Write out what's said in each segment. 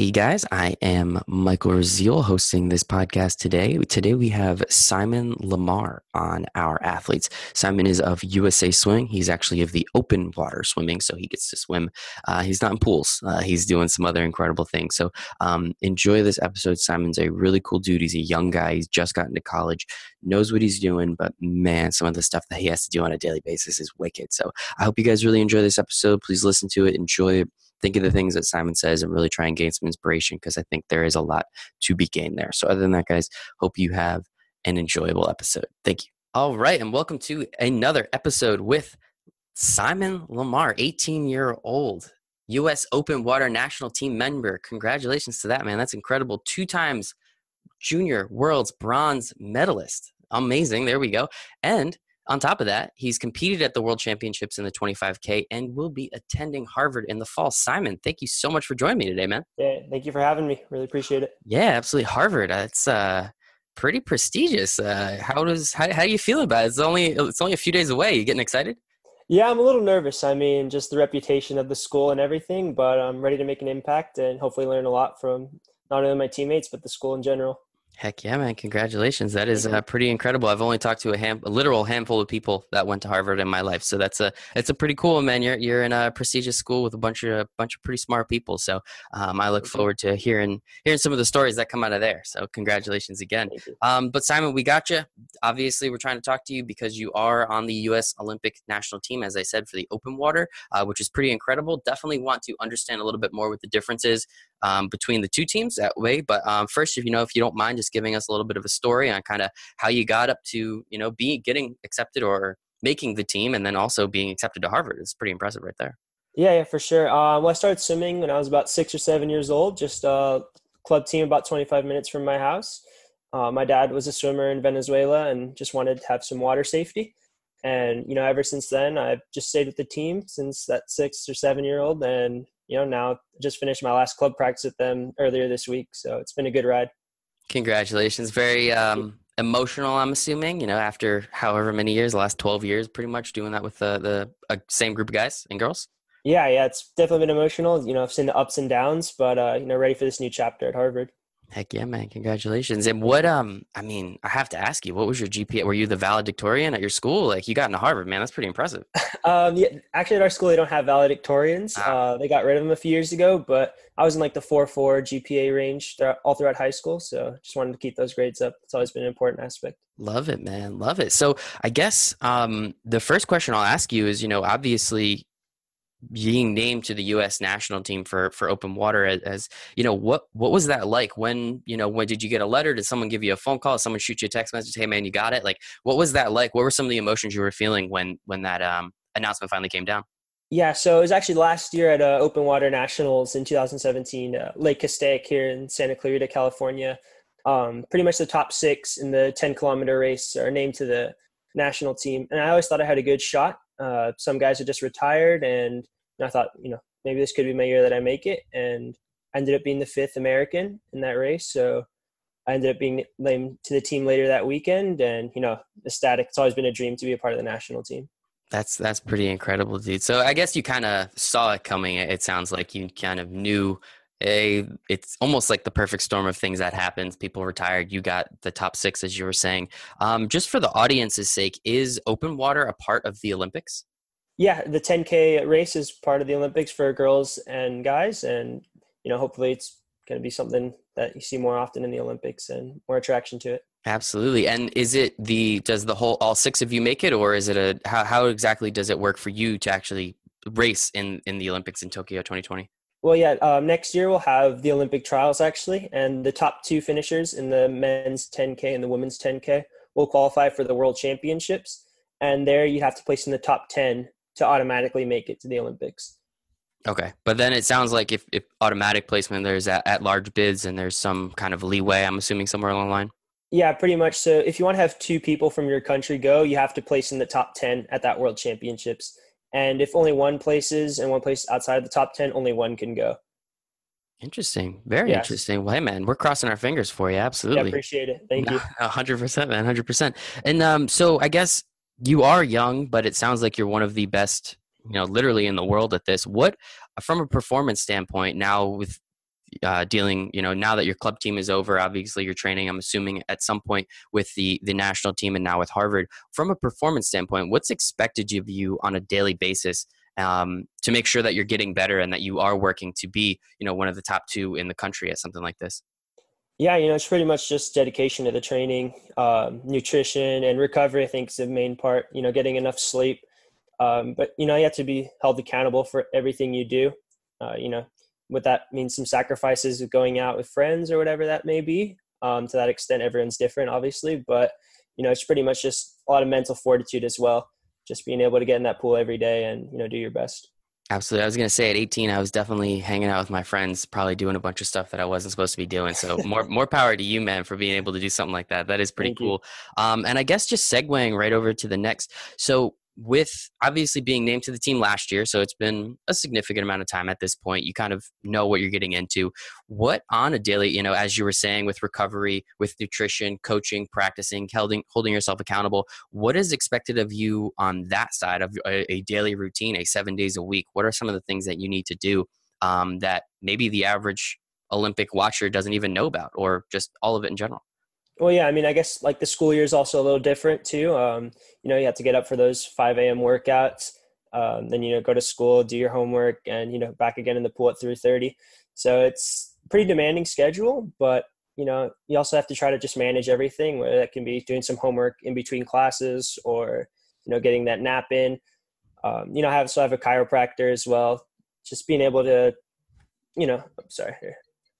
Hey guys, I am Michael Raziel hosting this podcast today. Today we have Simon Lamar on our athletes. Simon is of USA Swimming. He's actually of the open water swimming, so he gets to swim. Uh, he's not in pools. Uh, he's doing some other incredible things. So um, enjoy this episode. Simon's a really cool dude. He's a young guy. He's just gotten to college, knows what he's doing, but man, some of the stuff that he has to do on a daily basis is wicked. So I hope you guys really enjoy this episode. Please listen to it, enjoy it think of the things that Simon says and really try and gain some inspiration because I think there is a lot to be gained there. So, other than that, guys, hope you have an enjoyable episode. Thank you. All right, and welcome to another episode with Simon Lamar, 18 year old U.S. Open Water National Team member. Congratulations to that, man. That's incredible. Two times junior world's bronze medalist. Amazing. There we go. And on top of that, he's competed at the World Championships in the 25K and will be attending Harvard in the fall. Simon, thank you so much for joining me today, man. Yeah, thank you for having me. Really appreciate it. Yeah, absolutely. Harvard, it's uh, pretty prestigious. Uh, how does how, how do you feel about it? It's only it's only a few days away. You getting excited? Yeah, I'm a little nervous. I mean, just the reputation of the school and everything, but I'm ready to make an impact and hopefully learn a lot from not only my teammates but the school in general. Heck yeah, man! Congratulations. That is uh, pretty incredible. I've only talked to a, hand, a literal handful of people that went to Harvard in my life, so that's a it's a pretty cool man. You're you're in a prestigious school with a bunch of a bunch of pretty smart people. So um, I look forward to hearing hearing some of the stories that come out of there. So congratulations again. Um, but Simon, we got you. Obviously, we're trying to talk to you because you are on the U.S. Olympic national team, as I said, for the open water, uh, which is pretty incredible. Definitely want to understand a little bit more what the differences um, between the two teams that way. But um, first, if you know, if you don't mind, just giving us a little bit of a story on kind of how you got up to, you know, be getting accepted or making the team, and then also being accepted to Harvard. It's pretty impressive, right there. Yeah, yeah, for sure. Uh, well, I started swimming when I was about six or seven years old. Just a uh, club team about 25 minutes from my house. Uh, my dad was a swimmer in Venezuela and just wanted to have some water safety. And you know, ever since then, I've just stayed with the team since that six or seven year old, and you know, now just finished my last club practice with them earlier this week. So it's been a good ride. Congratulations. Very um, emotional, I'm assuming, you know, after however many years, the last 12 years, pretty much doing that with the, the uh, same group of guys and girls. Yeah, yeah, it's definitely been emotional. You know, I've seen the ups and downs, but, uh, you know, ready for this new chapter at Harvard. Heck yeah, man! Congratulations. And what um, I mean, I have to ask you, what was your GPA? Were you the valedictorian at your school? Like you got into Harvard, man. That's pretty impressive. um, yeah, actually, at our school, they don't have valedictorians. Ah. Uh, they got rid of them a few years ago, but I was in like the four four GPA range all throughout high school. So just wanted to keep those grades up. It's always been an important aspect. Love it, man. Love it. So I guess um, the first question I'll ask you is, you know, obviously being named to the U.S. national team for for open water as, as, you know what what was that like? When you know when did you get a letter? Did someone give you a phone call? Someone shoot you a text message hey man you got it? Like what was that like? What were some of the emotions you were feeling when when that um, announcement finally came down? Yeah so it was actually last year at uh, open water nationals in 2017 uh, lake castaic here in santa clarita california. Um, pretty much the top six in the 10 kilometer race are named to the national team and i always thought i had a good shot uh, some guys had just retired, and I thought, you know, maybe this could be my year that I make it. And I ended up being the fifth American in that race. So I ended up being named to the team later that weekend. And, you know, ecstatic. It's always been a dream to be a part of the national team. That's that's pretty incredible, dude. So I guess you kind of saw it coming. It sounds like you kind of knew a it's almost like the perfect storm of things that happens people retired you got the top six as you were saying. Um, just for the audience's sake is open water a part of the olympics? Yeah the 10k race is part of the olympics for girls and guys and you know hopefully it's going to be something that you see more often in the olympics and more attraction to it. Absolutely and is it the does the whole all six of you make it or is it a how, how exactly does it work for you to actually race in in the olympics in tokyo 2020 well, yeah. Um, next year we'll have the Olympic trials actually, and the top two finishers in the men's 10k and the women's 10k will qualify for the World Championships, and there you have to place in the top 10 to automatically make it to the Olympics. Okay, but then it sounds like if, if automatic placement, there's at, at large bids and there's some kind of leeway. I'm assuming somewhere along the line. Yeah, pretty much. So if you want to have two people from your country go, you have to place in the top 10 at that World Championships. And if only one places and one place outside of the top 10, only one can go. Interesting. Very yes. interesting. Well, hey, man, we're crossing our fingers for you. Absolutely. Yeah, appreciate it. Thank you. 100%, man. 100%. And um, so I guess you are young, but it sounds like you're one of the best, you know, literally in the world at this. What, from a performance standpoint, now with uh, dealing, you know, now that your club team is over, obviously you're training. I'm assuming at some point with the the national team and now with Harvard. From a performance standpoint, what's expected of you on a daily basis um, to make sure that you're getting better and that you are working to be, you know, one of the top two in the country at something like this? Yeah, you know, it's pretty much just dedication to the training, um, nutrition, and recovery. I think is the main part. You know, getting enough sleep. Um, but you know, you have to be held accountable for everything you do. Uh, you know, what that means some sacrifices of going out with friends or whatever that may be. Um, to that extent, everyone's different, obviously, but you know, it's pretty much just a lot of mental fortitude as well. Just being able to get in that pool every day and you know do your best. Absolutely. I was going to say at 18, I was definitely hanging out with my friends, probably doing a bunch of stuff that I wasn't supposed to be doing. So more, more power to you, man, for being able to do something like that. That is pretty Thank cool. Um, and I guess just segueing right over to the next. So with obviously being named to the team last year, so it's been a significant amount of time at this point. You kind of know what you're getting into. What on a daily, you know, as you were saying, with recovery, with nutrition, coaching, practicing, holding holding yourself accountable, what is expected of you on that side of a, a daily routine, a seven days a week? What are some of the things that you need to do um, that maybe the average Olympic watcher doesn't even know about, or just all of it in general? Well, yeah, I mean, I guess like the school year is also a little different too. Um, you know, you have to get up for those 5 a.m. workouts, um, then you know go to school, do your homework, and you know back again in the pool at 3:30. So it's pretty demanding schedule, but you know you also have to try to just manage everything. Whether that can be doing some homework in between classes or you know getting that nap in. Um, you know, I have so I have a chiropractor as well. Just being able to, you know, I'm sorry,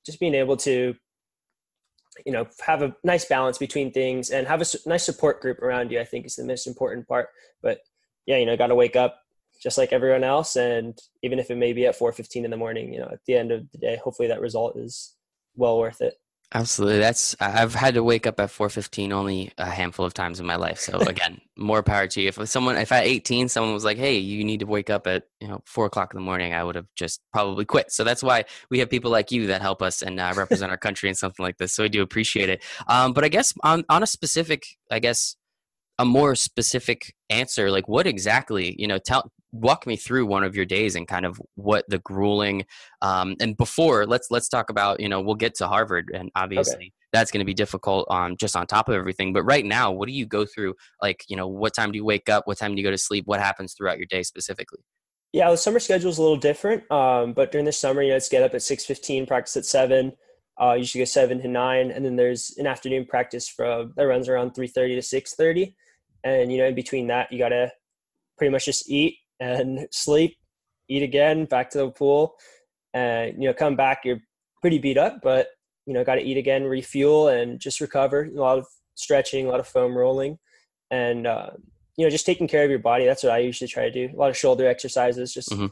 just being able to you know have a nice balance between things and have a nice support group around you i think is the most important part. But yeah you know got to wake up just like everyone else and even if it may be at 4.15 in the morning you know at the end of the day hopefully that result is well worth it Absolutely. That's I've had to wake up at 4:15 only a handful of times in my life. So again, more power to you. If someone, if at 18, someone was like, "Hey, you need to wake up at you know four o'clock in the morning," I would have just probably quit. So that's why we have people like you that help us and uh, represent our country in something like this. So I do appreciate it. Um, but I guess on on a specific, I guess a more specific answer, like what exactly, you know, tell walk me through one of your days and kind of what the grueling um, and before let's let's talk about you know we'll get to harvard and obviously okay. that's going to be difficult on just on top of everything but right now what do you go through? Like you know what time do you wake up? What time do you go to sleep? What happens throughout your day specifically? Yeah the summer schedule is a little different um, but during the summer you know it's get up at 6.15 practice at 7 uh, usually go 7 to 9 and then there's an afternoon practice from that runs around 3.30 to 6.30 and you know in between that you got to pretty much just eat and sleep, eat again, back to the pool, and you know come back. You're pretty beat up, but you know got to eat again, refuel, and just recover. A lot of stretching, a lot of foam rolling, and uh, you know just taking care of your body. That's what I usually try to do. A lot of shoulder exercises. Just mm-hmm.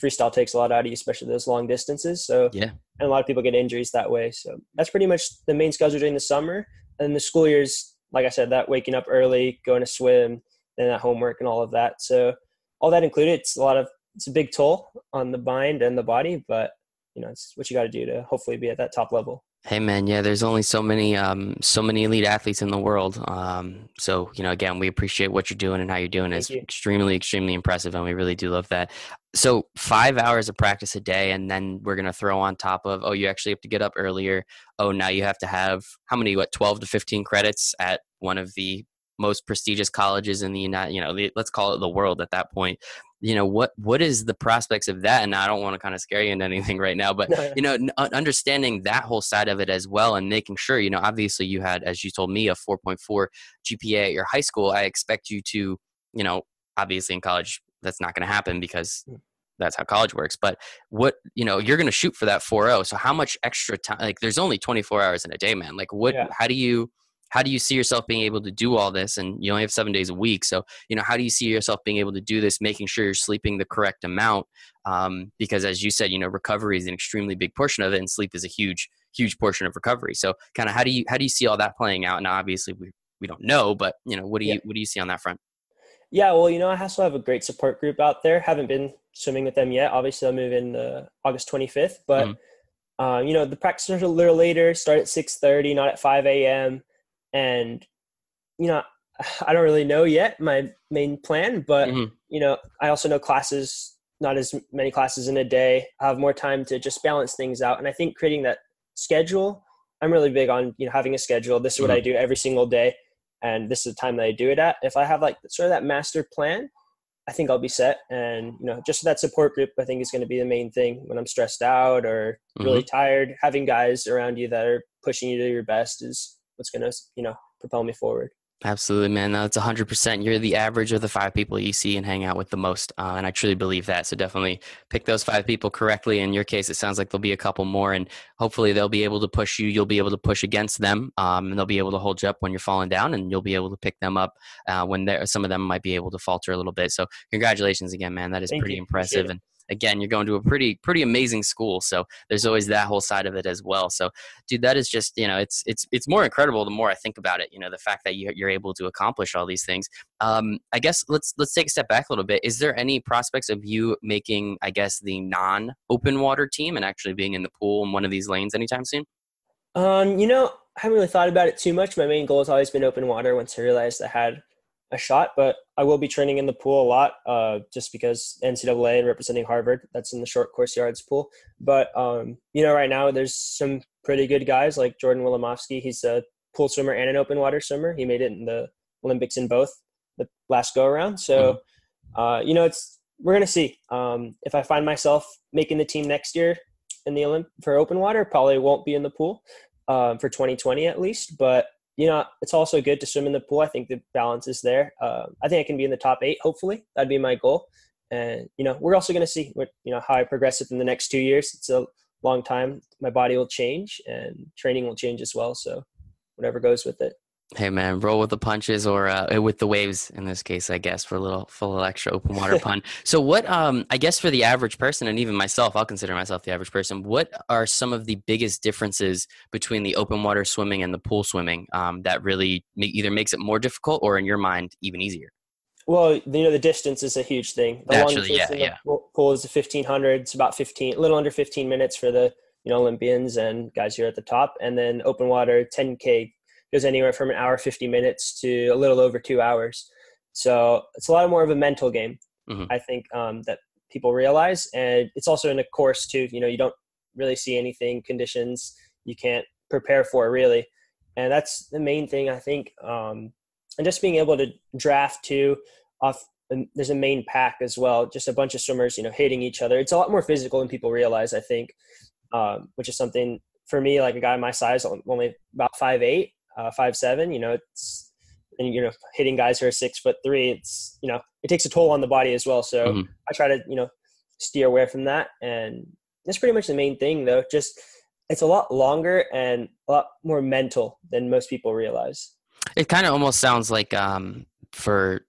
freestyle takes a lot out of you, especially those long distances. So yeah, and a lot of people get injuries that way. So that's pretty much the main schedule during the summer. And the school years, like I said, that waking up early, going to swim, then that homework and all of that. So all that included, it's a lot of it's a big toll on the mind and the body, but you know it's what you got to do to hopefully be at that top level. Hey man, yeah, there's only so many um, so many elite athletes in the world. Um, so you know, again, we appreciate what you're doing and how you're doing. It's you. extremely, extremely impressive, and we really do love that. So five hours of practice a day, and then we're gonna throw on top of oh, you actually have to get up earlier. Oh, now you have to have how many? What twelve to fifteen credits at one of the most prestigious colleges in the United, you know, the, let's call it the world at that point. You know, what what is the prospects of that? And I don't want to kind of scare you into anything right now, but you know, understanding that whole side of it as well, and making sure, you know, obviously you had, as you told me, a 4.4 GPA at your high school. I expect you to, you know, obviously in college that's not going to happen because hmm. that's how college works but what you know you're going to shoot for that 4.0 so how much extra time like there's only 24 hours in a day man like what yeah. how do you how do you see yourself being able to do all this? And you only have seven days a week. So you know how do you see yourself being able to do this making sure you're sleeping the correct amount? Um, because as you said you know recovery is an extremely big portion of it and sleep is a huge huge portion of recovery. So kind of how do you how do you see all that playing out? And obviously we we don't know but you know what do you yeah. what do you see on that front? Yeah well you know i also have a great support group out there. Haven't been swimming with them yet. Obviously i'll move in uh, august 25th but mm-hmm. uh, you know the practice are a little later start at 6.30 not at 5 a.m and you know i don't really know yet my main plan but mm-hmm. you know i also know classes not as many classes in a day. I have more time to just balance things out. And I think creating that schedule, I'm really big on you know having a schedule. This is what mm-hmm. I do every single day, and this is the time that I do it at. If I have like sort of that master plan, I think I'll be set. And you know, just that support group, I think is going to be the main thing when I'm stressed out or really mm-hmm. tired. Having guys around you that are pushing you to your best is what's going to you know propel me forward. Absolutely, man. That's 100%. You're the average of the five people you see and hang out with the most. Uh, and I truly believe that. So definitely pick those five people correctly. In your case, it sounds like there'll be a couple more, and hopefully they'll be able to push you. You'll be able to push against them, um, and they'll be able to hold you up when you're falling down, and you'll be able to pick them up uh, when some of them might be able to falter a little bit. So congratulations again, man. That is Thank pretty you. impressive. And again, you're going to a pretty pretty amazing school, so there's always that whole side of it as well. So, dude, that is just you know, it's it's it's more incredible the more I think about it. You know, the fact that you, you're able to accomplish all these things. Um, I guess let's let's take a step back a little bit. Is there any prospects of you making, I guess, the non-open water team and actually being in the pool in one of these lanes anytime soon? Um, you know, I haven't really thought about it too much. My main goal has always been open water. Once I realized I had a shot, but I will be training in the pool a lot, uh, just because NCAA and representing Harvard. That's in the short course yards pool. But um, you know, right now there's some pretty good guys like Jordan Wilimovsky. He's a pool swimmer and an open water swimmer. He made it in the Olympics in both the last go around. So, mm-hmm. uh, you know, it's we're gonna see. Um, if I find myself making the team next year in the Olymp for open water, probably won't be in the pool uh, for 2020 at least. But you know, it's also good to swim in the pool. I think the balance is there. Uh, I think I can be in the top eight. Hopefully, that'd be my goal. And you know, we're also going to see what you know how I progress within the next two years. It's a long time. My body will change, and training will change as well. So, whatever goes with it. Hey man, roll with the punches or uh, with the waves in this case, I guess, for a little full extra open water pun. So, what um, I guess for the average person, and even myself, I'll consider myself the average person. What are some of the biggest differences between the open water swimming and the pool swimming um, that really either makes it more difficult or, in your mind, even easier? Well, you know, the distance is a huge thing. The Naturally, yeah, yeah. Pool is a fifteen hundred. It's about fifteen, a little under fifteen minutes for the you know Olympians and guys here at the top, and then open water ten k goes anywhere from an hour 50 minutes to a little over two hours. So it's a lot more of a mental game mm-hmm. i think um, that people realize. And it's also in a course too you know you don't really see anything conditions you can't prepare for really. And that's the main thing i think um, and just being able to draft too off there's a main pack as well just a bunch of swimmers you know hitting each other. It's a lot more physical than people realize i think um, which is something for me like a guy my size only about five eight uh, five seven. You know, it's and you know hitting guys who are six foot three. It's you know it takes a toll on the body as well. So mm-hmm. I try to you know steer away from that, and that's pretty much the main thing though. Just it's a lot longer and a lot more mental than most people realize. It kind of almost sounds like um, for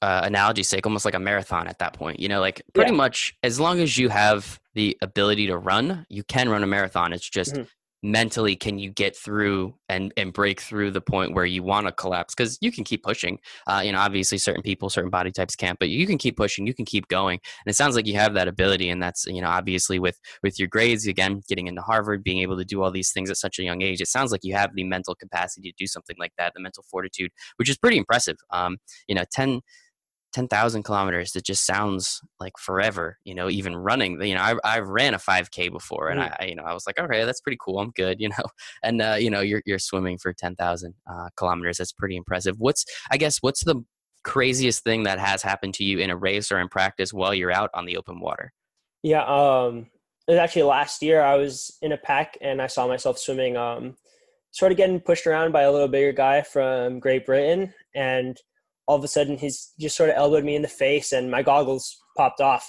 uh, analogy sake, almost like a marathon at that point. You know, like pretty yeah. much as long as you have the ability to run, you can run a marathon. It's just mm-hmm mentally can you get through and and break through the point where you want to collapse? Because you can keep pushing. Uh, you know obviously certain people certain body types can't but you can keep pushing you can keep going. And it sounds like you have that ability and that's you know obviously with with your grades again getting into harvard being able to do all these things at such a young age it sounds like you have the mental capacity to do something like that the mental fortitude which is pretty impressive. Um, you know 10 10,000 kilometers that just sounds like forever, you know, even running, you know, I, I ran a 5k before and mm. I, you know, I was like, okay, that's pretty cool. I'm good, you know, and, uh, you know, you're, you're swimming for 10,000 uh, kilometers. That's pretty impressive. What's, I guess, what's the craziest thing that has happened to you in a race or in practice while you're out on the open water? Yeah. Um, it was actually last year I was in a pack and I saw myself swimming, um, sort of getting pushed around by a little bigger guy from Great Britain and all of a sudden he's just sort of elbowed me in the face and my goggles popped off.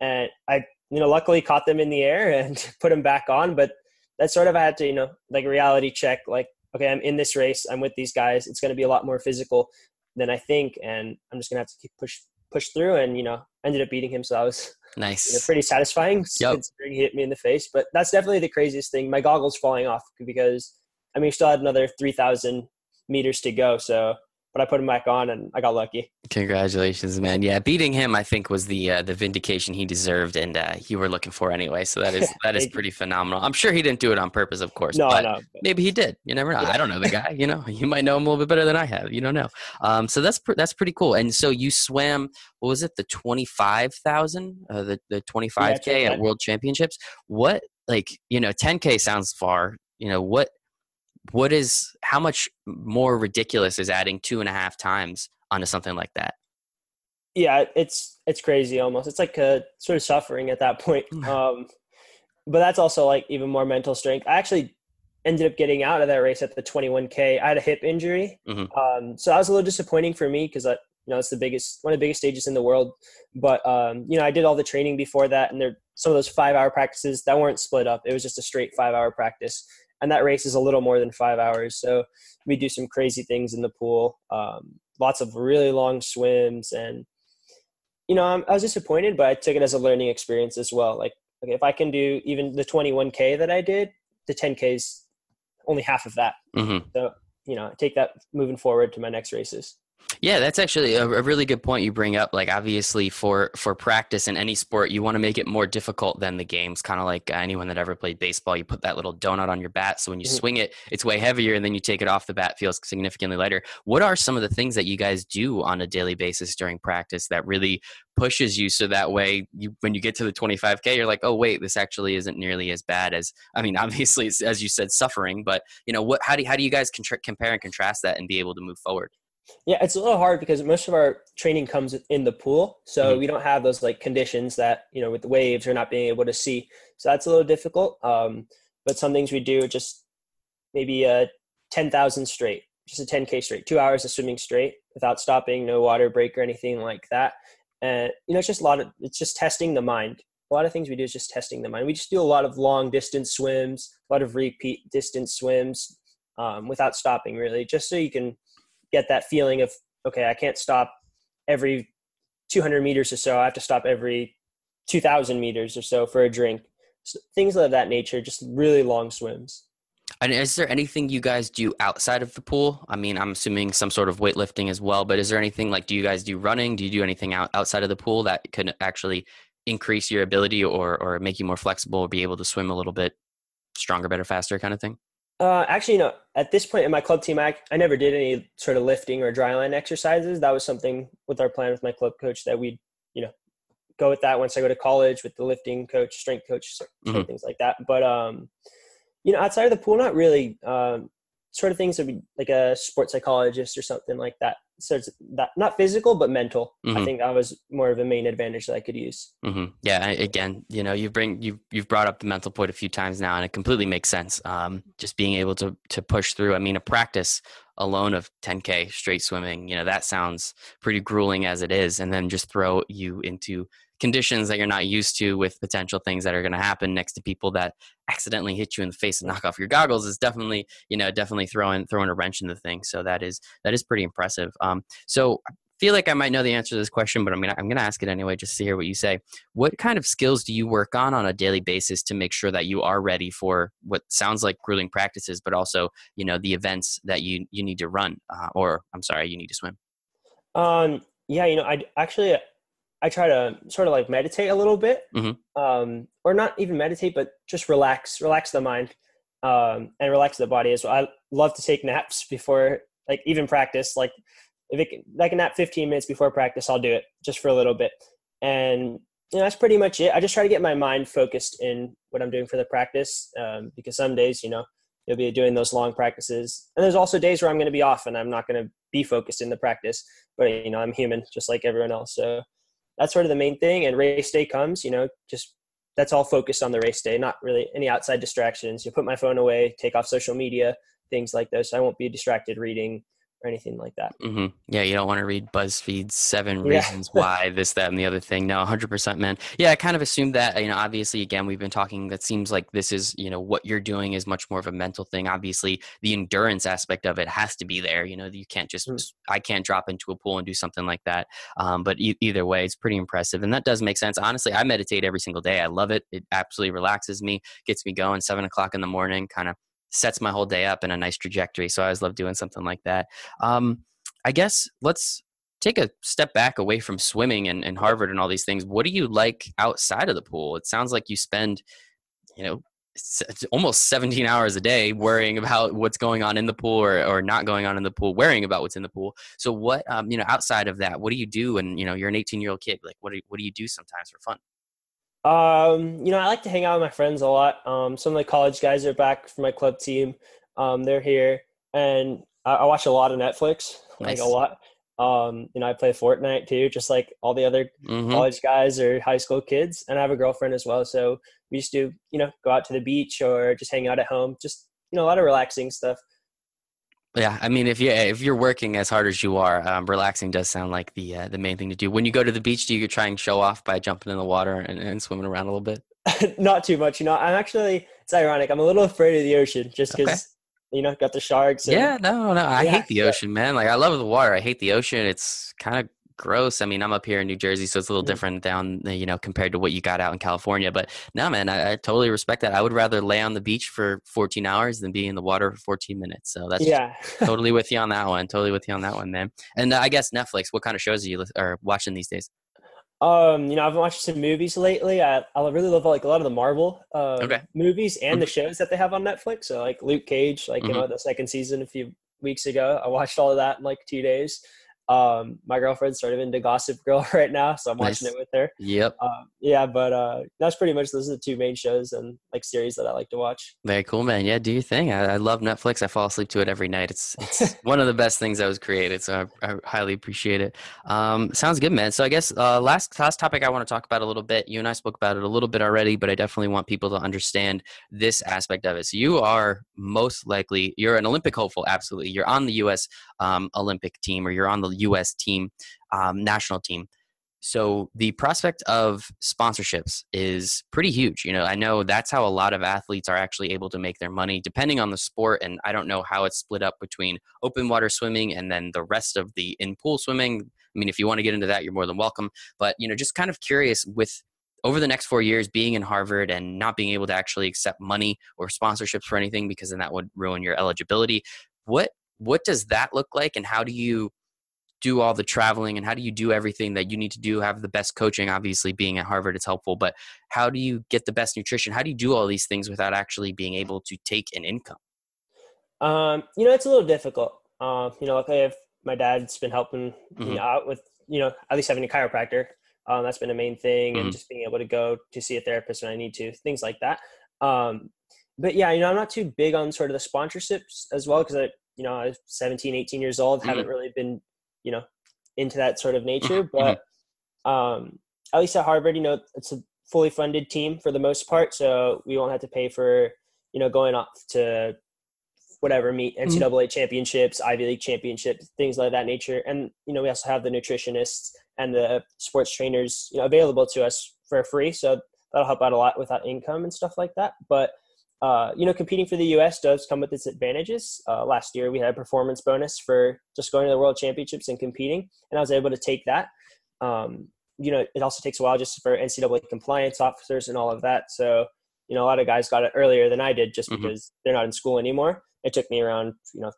And i you know luckily caught them in the air and put them back on but that sort of i had to you know like reality check like okay i'm in this race i'm with these guys it's going to be a lot more physical than i think and i'm just going to have to keep push push through and you know ended up beating him. So that was nice. you know, pretty satisfying yep. considering he hit me in the face but that's definitely the craziest thing my goggles falling off because i mean we still had another 3000 meters to go so but I put him back on and I got lucky. Congratulations, man! Yeah, beating him, I think, was the uh, the vindication he deserved, and uh, you were looking for anyway. So that is that is pretty phenomenal. I'm sure he didn't do it on purpose, of course. No, but no. Maybe he did. You never know. Yeah. I don't know the guy. You know, you might know him a little bit better than I have. You don't know. Um, so that's pr- that's pretty cool. And so you swam. What was it? The twenty five thousand, uh, the the twenty five k at World Championships. What like you know, ten k sounds far. You know what what is how much more ridiculous is adding two and a half times onto something like that? Yeah it's it's crazy almost. It's like a sort of suffering at that point. Um but that's also like even more mental strength. I actually ended up getting out of that race at the 21k i had a hip injury. Mm-hmm. um so that was a little disappointing for me because i you know it's the biggest one of the biggest stages in the world. But um you know i did all the training before that and there some of those five hour practices that weren't split up. It was just a straight five hour practice and that race is a little more than five hours. So we do some crazy things in the pool, um, lots of really long swims, and you know I'm, i was disappointed, but I took it as a learning experience as well. Like, okay, if I can do even the 21k that I did, the 10k is only half of that. Mm-hmm. So you know, take that moving forward to my next races. Yeah, that's actually a, a, really good point you bring up. Like, obviously, for for practice in any sport, you want to make it more difficult than the games. Kind of like anyone that ever played baseball, you put that little donut on your bat, so when you mm-hmm. swing it, it's way heavier, and then you take it off, the bat feels significantly lighter. What are some of the things that you guys do on a daily basis during practice that really pushes you, so that way, you when you get to the 25k, you're like, oh wait, this actually isn't nearly as bad as. I mean, obviously, as you said, suffering, but you know, what? How do how do you guys contra- compare and contrast that and be able to move forward? Yeah, it's a little hard because most of our training comes in the pool, so mm-hmm. we don't have those like conditions that you know with the waves or not being able to see. So that's a little difficult. Um, but some things we do just maybe a ten thousand straight, just a ten k straight, two hours of swimming straight without stopping, no water break or anything like that. And you know, it's just a lot of it's just testing the mind. A lot of things we do is just testing the mind. We just do a lot of long distance swims, a lot of repeat distance swims um, without stopping, really, just so you can get that feeling of okay i can't stop every 200 meters or so i have to stop every 2000 meters or so for a drink so things of that nature just really long swims and is there anything you guys do outside of the pool? I mean, I'm assuming some sort of weightlifting as well, but is there anything like do you guys do running? Do you do anything out, outside of the pool that can actually increase your ability or or make you more flexible or be able to swim a little bit stronger, better, faster kind of thing? Uh, actually, know, At this point in my club team, I, I never did any sort of lifting or dryland exercises. That was something with our plan with my club coach that we'd, you know, go with that once I go to college with the lifting coach, strength coach, mm-hmm. things like that. But um, you know, outside of the pool, not really. Um, sort of things that be like a sports psychologist or something like that. So it's that not physical but mental. Mm-hmm. I think that was more of a main advantage that I could use. Mm-hmm. Yeah, again, you know, you bring you you've brought up the mental point a few times now, and it completely makes sense. Um, just being able to to push through. I mean, a practice alone of 10k straight swimming, you know, that sounds pretty grueling as it is, and then just throw you into conditions that you're not used to with potential things that are going to happen next to people that accidentally hit you in the face and knock off your goggles is definitely you know definitely throwing throwing a wrench in the thing so that is that is pretty impressive um, so I feel like I might know the answer to this question, but I'm gonna I'm gonna ask it anyway, just to hear what you say. What kind of skills do you work on on a daily basis to make sure that you are ready for what sounds like grueling practices, but also you know the events that you you need to run, uh, or I'm sorry, you need to swim? Um, yeah, you know, I actually I try to sort of like meditate a little bit, mm-hmm. um, or not even meditate, but just relax, relax the mind, um, and relax the body as well. I love to take naps before, like even practice. Like if it can, I can nap 15 minutes before practice, I'll do it just for a little bit, and you know, that's pretty much it. I just try to get my mind focused in what I'm doing for the practice, um, because some days, you know, you'll be doing those long practices, and there's also days where I'm going to be off and I'm not going to be focused in the practice. But you know, I'm human, just like everyone else, so that's sort of the main thing. And race day comes, you know, just that's all focused on the race day, not really any outside distractions. You put my phone away, take off social media, things like those. So I won't be distracted reading or anything like that. Mm-hmm. Yeah, you don't want to read BuzzFeed's seven reasons yeah. why this, that, and the other thing. No, 100%, man. Yeah, I kind of assumed that. You know, obviously, again, we've been talking. That seems like this is, you know, what you're doing is much more of a mental thing. Obviously, the endurance aspect of it has to be there. You know, you can't just, mm-hmm. I can't drop into a pool and do something like that. Um, but e- either way, it's pretty impressive, and that does make sense. Honestly, I meditate every single day. I love it. It absolutely relaxes me, gets me going. Seven o'clock in the morning, kind of sets my whole day up in a nice trajectory. So I always love doing something like that. Um, I guess let's take a step back away from swimming and, and Harvard and all these things. What do you like outside of the pool? It sounds like you spend, you know, almost 17 hours a day worrying about what's going on in the pool or, or not going on in the pool worrying about what's in the pool so what um, you know outside of that what do you do and you know you're an 18 year old kid like what do, what do you do sometimes for fun um, you know, I like to hang out with my friends a lot. Um, some of the college guys are back from my club team. Um, they're here, and I, I watch a lot of Netflix, nice. like a lot. Um, you know, I play Fortnite too, just like all the other mm-hmm. college guys or high school kids. And I have a girlfriend as well, so we used to, you know, go out to the beach or just hang out at home. Just you know, a lot of relaxing stuff. Yeah, I mean, if you if you're working as hard as you are, um, relaxing does sound like the uh, the main thing to do. When you go to the beach, do you try and show off by jumping in the water and, and swimming around a little bit? Not too much, you know. I'm actually it's ironic. I'm a little afraid of the ocean just because okay. you know got the sharks. And, yeah, no, no, I yeah, hate the ocean, man. Like I love the water. I hate the ocean. It's kind of gross. I mean, I'm up here in New Jersey, so it's a little different down, you know, compared to what you got out in California. But no, man, I, I, totally respect that. I would rather lay on the beach for 14 hours than be in the water for 14 minutes. So that's yeah, totally with you on that one. Totally with you on that one, man. And uh, I guess Netflix. What kind of shows are you are watching these days? Um, you know, I've watched some movies lately. I, I really love like a lot of the Marvel uh, okay. movies and the shows that they have on Netflix. So like Luke Cage, like mm-hmm. you know, the second season a few weeks ago. I watched all of that in like two days. Um, my girlfriend's sort of into Gossip Girl right now, so I'm nice. watching it with her. Yep. Um, yeah, but uh, that's pretty much those are the two main shows and like series that I like to watch. Very cool, man. Yeah, do your thing. I, I love Netflix. I fall asleep to it every night. It's it's one of the best things that was created, so I, I highly appreciate it. Um, sounds good, man. So I guess uh, last last topic I want to talk about a little bit. You and I spoke about it a little bit already, but I definitely want people to understand this aspect of it. So you are most likely you're an Olympic hopeful. Absolutely, you're on the U.S. Um, Olympic team or you're on the U.S. team, um, national team. So the prospect of sponsorships is pretty huge. You know, I know that's how a lot of athletes are actually able to make their money, depending on the sport. And I don't know how it's split up between open water swimming and then the rest of the in pool swimming. I mean, if you want to get into that, you're more than welcome. But you know, just kind of curious with over the next four years being in Harvard and not being able to actually accept money or sponsorships for anything because then that would ruin your eligibility. What what does that look like and how do you do all the traveling and how do you do everything that you need to do have the best coaching obviously being at harvard it's helpful but how do you get the best nutrition how do you do all these things without actually being able to take an income um, you know it's a little difficult uh, you know like if my dad's been helping mm-hmm. me out with you know at least having a chiropractor um, that's been a main thing mm-hmm. and just being able to go to see a therapist when i need to things like that um, but yeah you know i'm not too big on sort of the sponsorships as well because i you know i was 17 18 years old mm-hmm. haven't really been you know into that sort of nature mm-hmm. but mm-hmm. um, at least at harvard you know it's a fully funded team for the most part so we won't have to pay for you know going off to whatever meet ncaa mm-hmm. championships ivy league championships things like that nature and you know we also have the nutritionists and the sports trainers you know available to us for free so that'll help out a lot with that income and stuff like that but uh, you know, competing for the U.S. does come with its advantages. Uh, last year, we had a performance bonus for just going to the World Championships and competing, and I was able to take that. Um, you know, it also takes a while just for NCAA compliance officers and all of that. So, you know, a lot of guys got it earlier than I did just mm-hmm. because they're not in school anymore. It took me around, you know,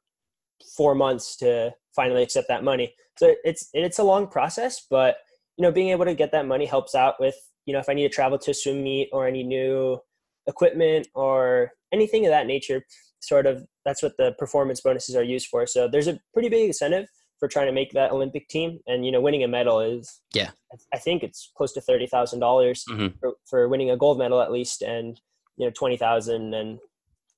four months to finally accept that money. So it's it's a long process, but you know, being able to get that money helps out with you know if I need to travel to a swim meet or any new equipment or anything of that nature sort of that's what the performance bonuses are used for so there's a pretty big incentive for trying to make that olympic team and you know winning a medal is yeah i think it's close to $30000 mm-hmm. for, for winning a gold medal at least and you know 20000 and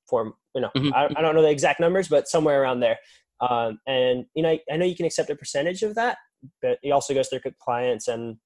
for you know mm-hmm. I, I, don't know the exact numbers but somewhere around there um, and you know I, I know you can accept a percentage of that but it also goes through compliance and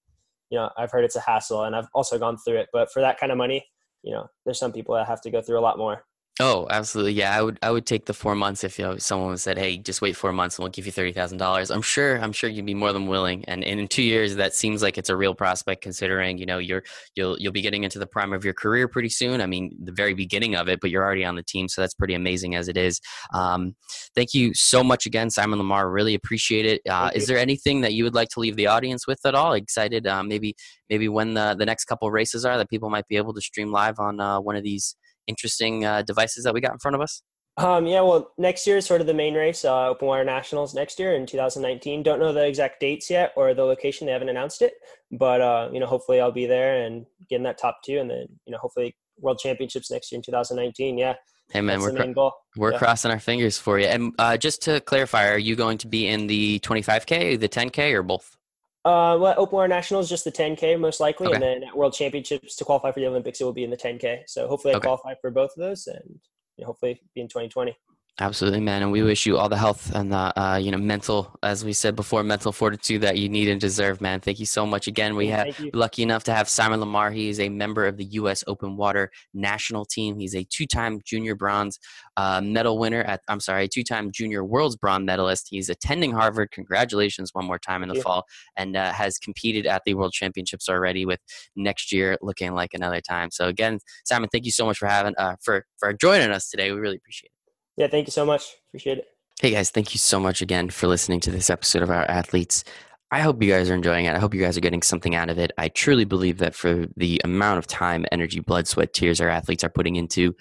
you know i've heard it's a hassle and i've also gone through it but for that kind of money you know, there's some people that have to go through a lot more. Oh, absolutely. Yeah, I would I would take the four months if you know someone said, "Hey, just wait four months and we'll give you thirty thousand dollars." I'm sure I'm sure you'd be more than willing. And, and in two years, that seems like it's a real prospect, considering you know you're you'll you'll be getting into the prime of your career pretty soon. I mean, the very beginning of it, but you're already on the team, so that's pretty amazing as it is. Um, thank you so much again, Simon Lamar. Really appreciate it. Uh, is there anything that you would like to leave the audience with at all? Excited? Uh, maybe maybe when the the next couple races are that people might be able to stream live on uh, one of these interesting uh, devices that we got in front of us? Um, yeah, well, next year is sort of the main race, uh, Open Water Nationals next year in 2019. Don't know the exact dates yet or the location; they haven't announced it. But uh, you know, hopefully, I'll be there and get in that top two, and then you know, hopefully, World Championships next year in 2019. Yeah. Hey man, we're cr- we're yeah. crossing our fingers for you. And uh, just to clarify, are you going to be in the 25k, the 10k, or both? Uh, well, Open Water Nationals just the 10k most likely, okay. and then at World Championships to qualify for the Olympics, it will be in the 10k. So hopefully, I okay. qualify for both of those, and you know, hopefully, be in 2020. Absolutely, man, and we wish you all the health and the uh, you know mental, as we said before, mental fortitude that you need and deserve, man. Thank you so much again. We have lucky enough to have Simon Lamar. He is a member of the U.S. Open Water national team. He's a two-time junior bronze uh, medal winner at I'm sorry, two-time junior world's bronze medalist. He's attending Harvard. Congratulations one more time in the fall, and uh, has competed at the World Championships already. With next year looking like another time. So again, Simon, thank you so much for having uh, for for joining us today. We really appreciate it. Yeah, thank you so much. Appreciate it. Hey guys, thank you so much again for listening to this episode of Our Athletes. I hope you guys are enjoying it. I hope you guys are getting something out of it. I truly believe that for the amount of time, energy, blood, sweat, tears our athletes are putting into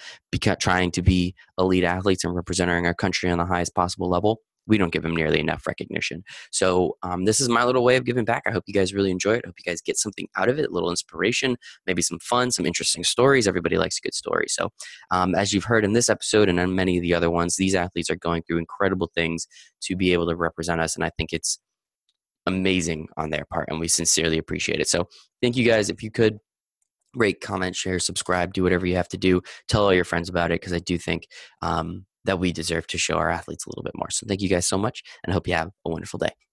trying to be elite athletes and representing our country on the highest possible level, we don't give them nearly enough recognition. So um, this is my little way of giving back. I hope you guys really enjoy it. I hope you guys get something out of it, a little inspiration, maybe some fun, some interesting stories. Everybody likes a good story. So um, as you've heard in this episode and in many of the other ones, these athletes are going through incredible things to be able to represent us. And I think it's amazing on their part, and we sincerely appreciate it. So thank you guys. If you could rate, comment, share, subscribe, do whatever you have to do. Tell all your friends about it because I do think um, that we deserve to show our athletes a little bit more. So thank you guys so much and I hope you have a wonderful day.